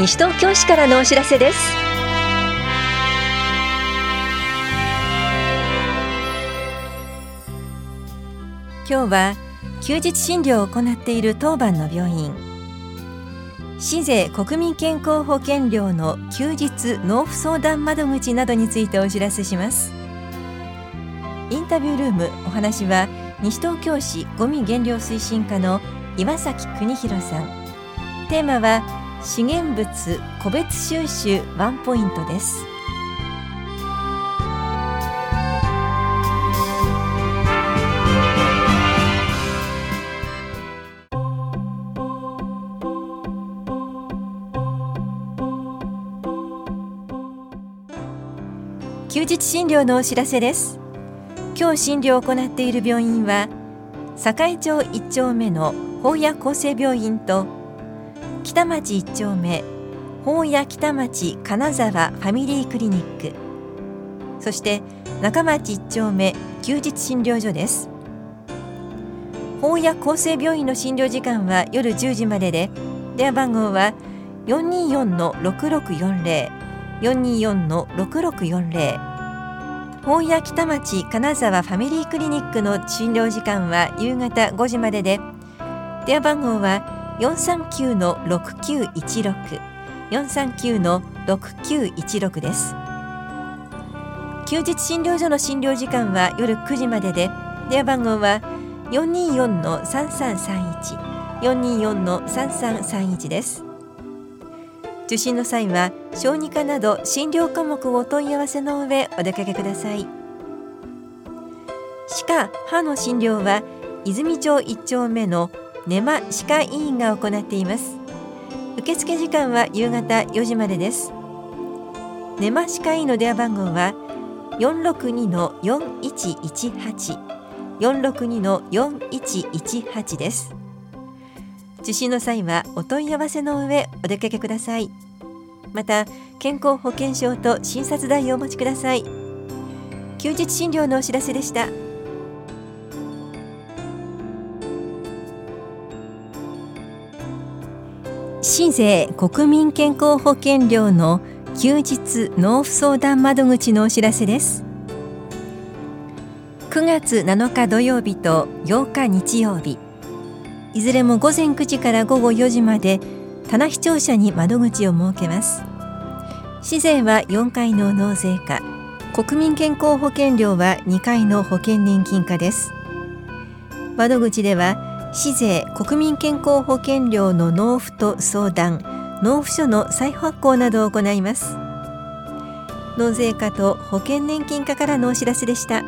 西東京市からのお知らせです。今日は休日診療を行っている当番の病院。市税国民健康保険料の休日納付相談窓口などについてお知らせします。インタビュールームお話は西東京市ごみ減量推進課の岩崎邦弘さん。テーマは資源物個別収集ワンポイントです。休日診療のお知らせです。今日診療を行っている病院は堺町1丁目の法屋厚生病院と北町1丁目法屋北町金沢ファミリークリニック。そして中町1丁目休日診療所です。法屋厚生病院の診療時間は夜10時までで電話番号は424-6640 424-6640本屋北町金沢ファミリークリニックの診療時間は夕方5時までで電話番号は439の6916 439の6916です。休日診療所の診療時間は夜9時までで電話番号は424の3331 424の3331です。受診の際は小児科など診療科目をお問い合わせの上お出かけください。歯科・歯の診療は泉町1丁目の根間歯科医院が行っています。受付時間は夕方4時までです。根間歯科医の電話番号は462の4118 462の4118です。受診の際はお問い合わせの上お出かけください。また健康保険証と診察代をお持ちください。休日診療のお知らせでした。市税国民健康保険料の休日納付相談窓口のお知らせです。9月7日土曜日と8日日曜日。いずれも午前9時から午後4時まで棚視聴者に窓口を設けます。市税は4回の納税課国民健康保険料は2回の保険年金課です。窓口では市税国民健康保険料の納付と相談納付書の再発行などを行います。納税課と保険年金課からのお知らせでした。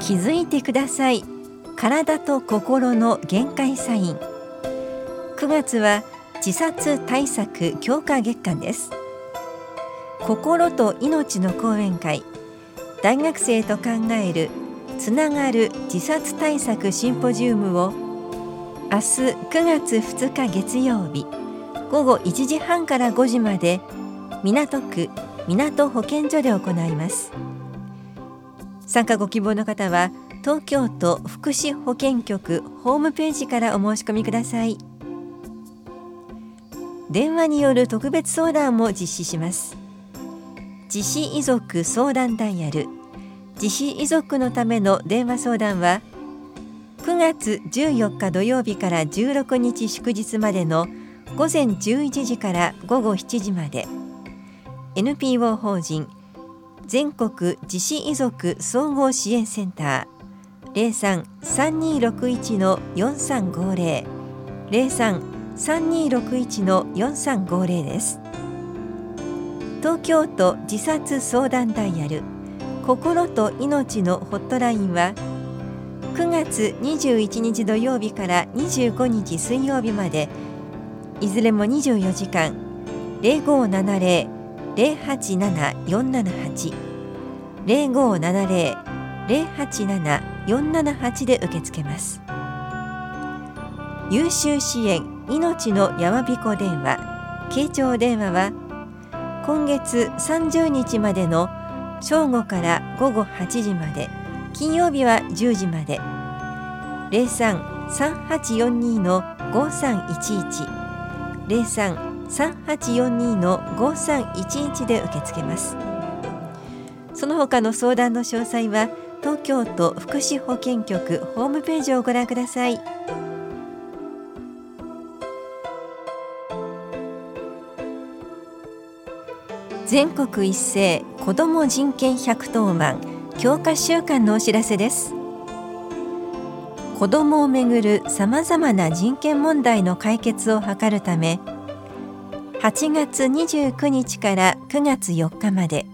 気づいてください。体と心の限界サイン。9月は自殺対策強化月間です。心と命の講演会。大学生と考えるつながる自殺対策シンポジウムを明日9月2日月曜日午後1時半から5時まで港区港保健所で行います。参加ご希望の方は東京都福祉保健局ホームページからお申し込みください。電話による特別相談も実施します。自死遺族相談ダイヤル自死遺族のための電話相談は9月14日土曜日から16日祝日までの午前11時から午後7時まで。NPO 法人全国自死遺族総合支援センター。03-3261の4350 03-3261の4350です。東京都自殺相談ダイヤル。心と命のホットラインは9月21日土曜日から25日水曜日までいずれも24時間0570-087-478 0570-087-478で受け付けます。優秀支援命のやまびこ電話慶長電話は今月30日までの正午から午後8時まで。金曜日は10時まで。03-3842-5311 03-3842-5311で受け付けます。その他の相談の詳細は東京都福祉保健局ホームページをご覧ください。全国一斉子ども人権百当番強化週間のお知らせです。子どもをめぐるさまざまな人権問題の解決を図るため8月29日から9月4日まで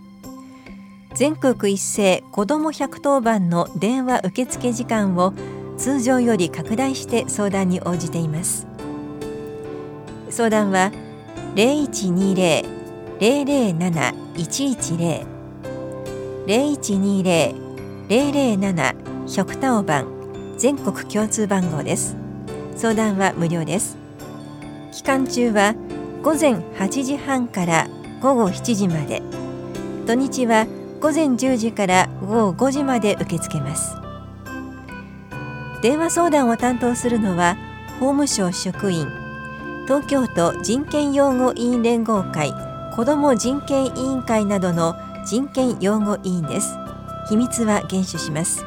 全国一斉子ども110番の電話受付時間を通常より拡大して相談に応じています。相談は0120-007-110 0120-007百田尾番全国共通番号です。相談は無料です。期間中は午前8時半から午後7時まで。土日は午前10時から午後5時まで受け付けます。電話相談を担当するのは法務省職員東京都人権擁護委員連合会子ども人権委員会などの人権擁護委員です。秘密は厳守します。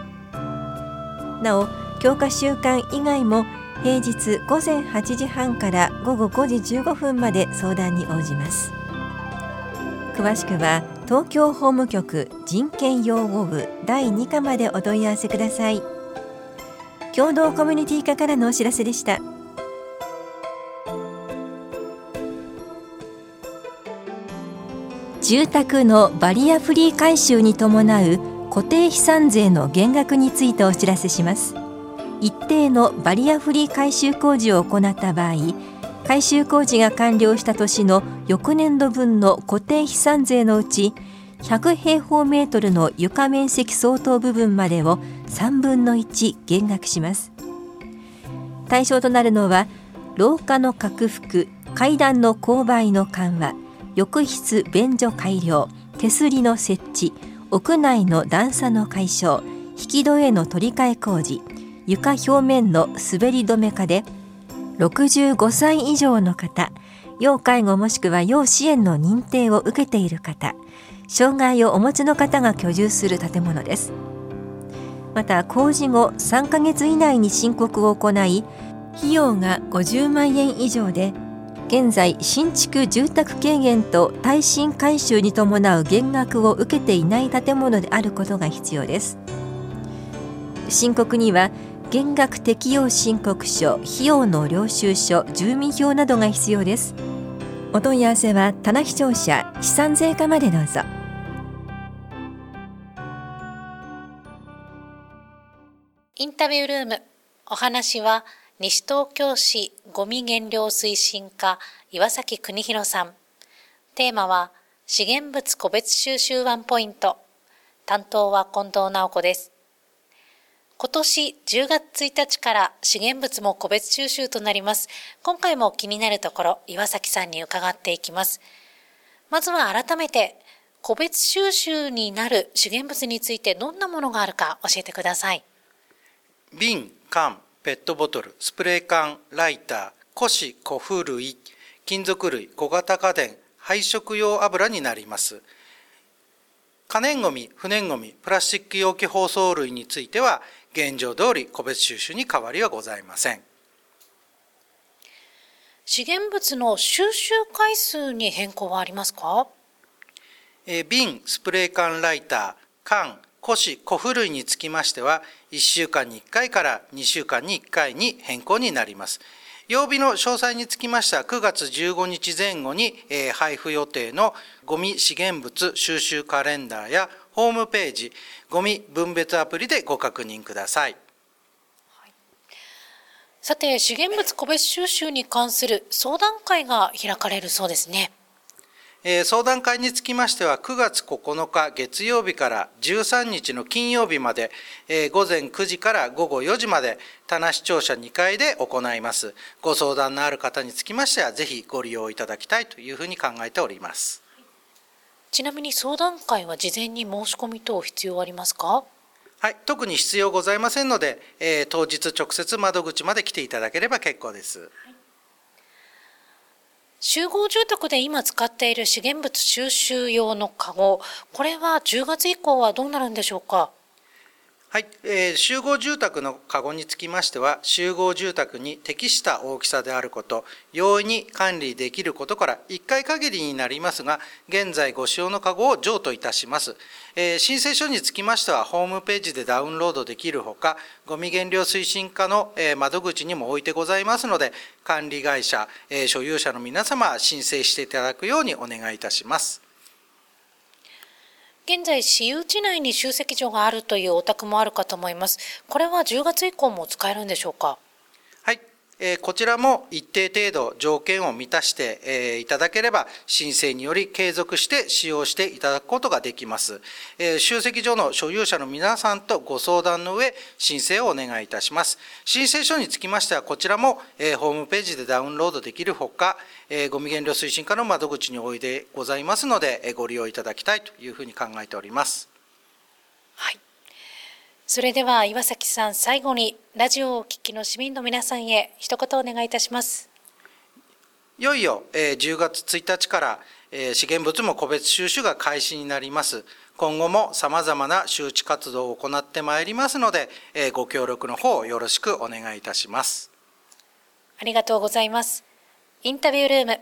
なお教科週間以外も平日午前8時半から午後5時15分まで相談に応じます。詳しくは東京法務局人権擁護部第2課までお問い合わせください。共同コミュニティ課からのお知らせでした。住宅のバリアフリー改修に伴う固定資産税の減額についてお知らせします。一定のバリアフリー改修工事を行った場合改修工事が完了した年の翌年度分の固定資産税のうち100平方メートルの床面積相当部分までを3分の1減額します。対象となるのは廊下の拡幅階段の勾配の緩和浴室便所改良手すりの設置屋内の段差の解消引き戸への取り替え工事床表面の滑り止め化で65歳以上の方要介護もしくは要支援の認定を受けている方障害をお持ちの方が居住する建物です。また工事後3ヶ月以内に申告を行い費用が50万円以上で現在新築住宅軽減と耐震改修に伴う減額を受けていない建物であることが必要です。申告には減額適用申告書費用の領収書住民票などが必要です。お問い合わせは棚視聴者資産税課までどうぞ。インタビュールームお話は西東京市ごみ減量推進課岩崎邦弘さんテーマは資源物個別収集ワンポイント担当は近藤直子です今年10月1日から資源物も個別収集となります。今回も気になるところ、岩崎さんに伺っていきます。まずは改めて、個別収集になる資源物についてどんなものがあるか教えてください。瓶、缶、ペットボトル、スプレー缶、ライター、古紙、古風類、金属類、小型家電、配色用油になります。可燃ごみ、不燃ごみ、プラスチック容器包装類については、現状通り個別収集に変わりはございません。資源物の収集回数に変更はありますか？え瓶、スプレー缶ライター、缶、古紙、古古類につきましては、1週間に1回から2週間に1回に変更になります。曜日の詳細につきましては9月15日前後に、え配布予定のゴミ資源物収集カレンダーやホームページゴミ分別アプリでご確認ください。さて資源物個別収集に関する相談会が開かれるそうですね。え相談会につきましては9月9日月曜日から13日の金曜日まで、え午前9時から午後4時まで棚視聴者2階で行います。ご相談のある方につきましてはぜひご利用いただきたいというふうに考えております。ちなみに相談会は事前に申し込み等必要ありますか？はい、特に必要ございませんので、えー、当日直接窓口まで来ていただければ結構です。はい集合住宅で今使っている資源物収集用のカゴ、これは10月以降はどうなるんでしょうか？はい、えー、集合住宅のカゴにつきましては、集合住宅に適した大きさであること、容易に管理できることから1回限りになりますが、現在ご使用のカゴを譲渡いたします。えー、申請書につきましては、ホームページでダウンロードできるほか、ゴミ減量推進課の、え、窓口にも置いてございますので、管理会社、えー、所有者の皆様、申請していただくようにお願いいたします。現在、私有地内に集積所があるというお宅もあるかと思います。これは10月以降も使えるんでしょうか？こちらも一定程度条件を満たして、えいただければ申請により継続して使用していただくことができます。え集積所の所有者の皆さんとご相談の上申請をお願いいたします。申請書につきましてはこちらも、えホームページでダウンロードできるほか、えゴミ減量推進課の窓口においでございますので、えご利用いただきたいというふうに考えております。はい。それでは岩崎さん最後にラジオをお聞きの市民の皆さんへ一言お願いいたします。いよいよ、えー、10月1日から、えー、資源物も個別収集が開始になります。今後もさまざまな周知活動を行ってまいりますので、えー、ご協力の方よろしくお願いいたします。ありがとうございます。インタビュールーム。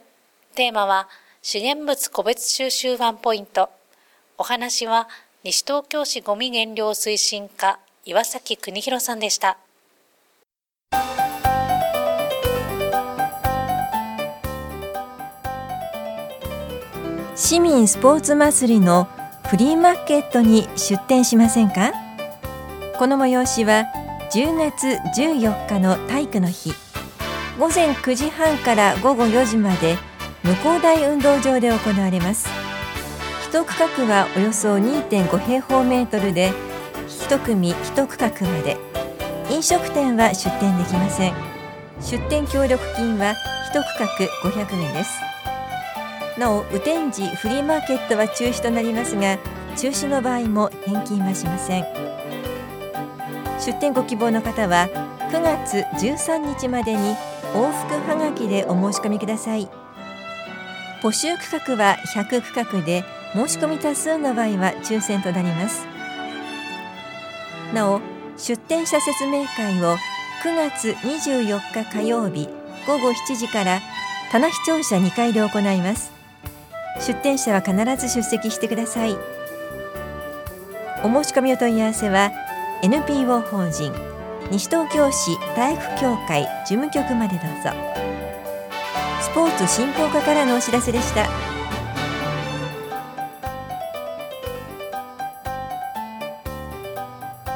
テーマは資源物個別収集ワンポイント。お話は西東京市ごみ減量推進課岩崎邦弘さんでした。市民スポーツ祭りのフリーマーケットに出店しませんか？この催しは10月14日の体育の日。午前9時半から午後4時まで向こう大運動場で行われます。1区画はおよそ2.5平方メートルで1組1区画まで。飲食店は出店できません。出店協力金は1区画500円です。なお雨天時フリーマーケットは中止となりますが中止の場合も返金はしません。出店ご希望の方は9月13日までに往復はがきでお申し込みください。募集区画は100区画で申し込み多数の場合は抽選となります。なお出店者説明会を9月24日火曜日午後7時から棚視聴者2階で行います。出店者は必ず出席してください。お申し込みお問い合わせは NPO 法人西東京市体育協会事務局までどうぞ。スポーツ振興課からのお知らせでした。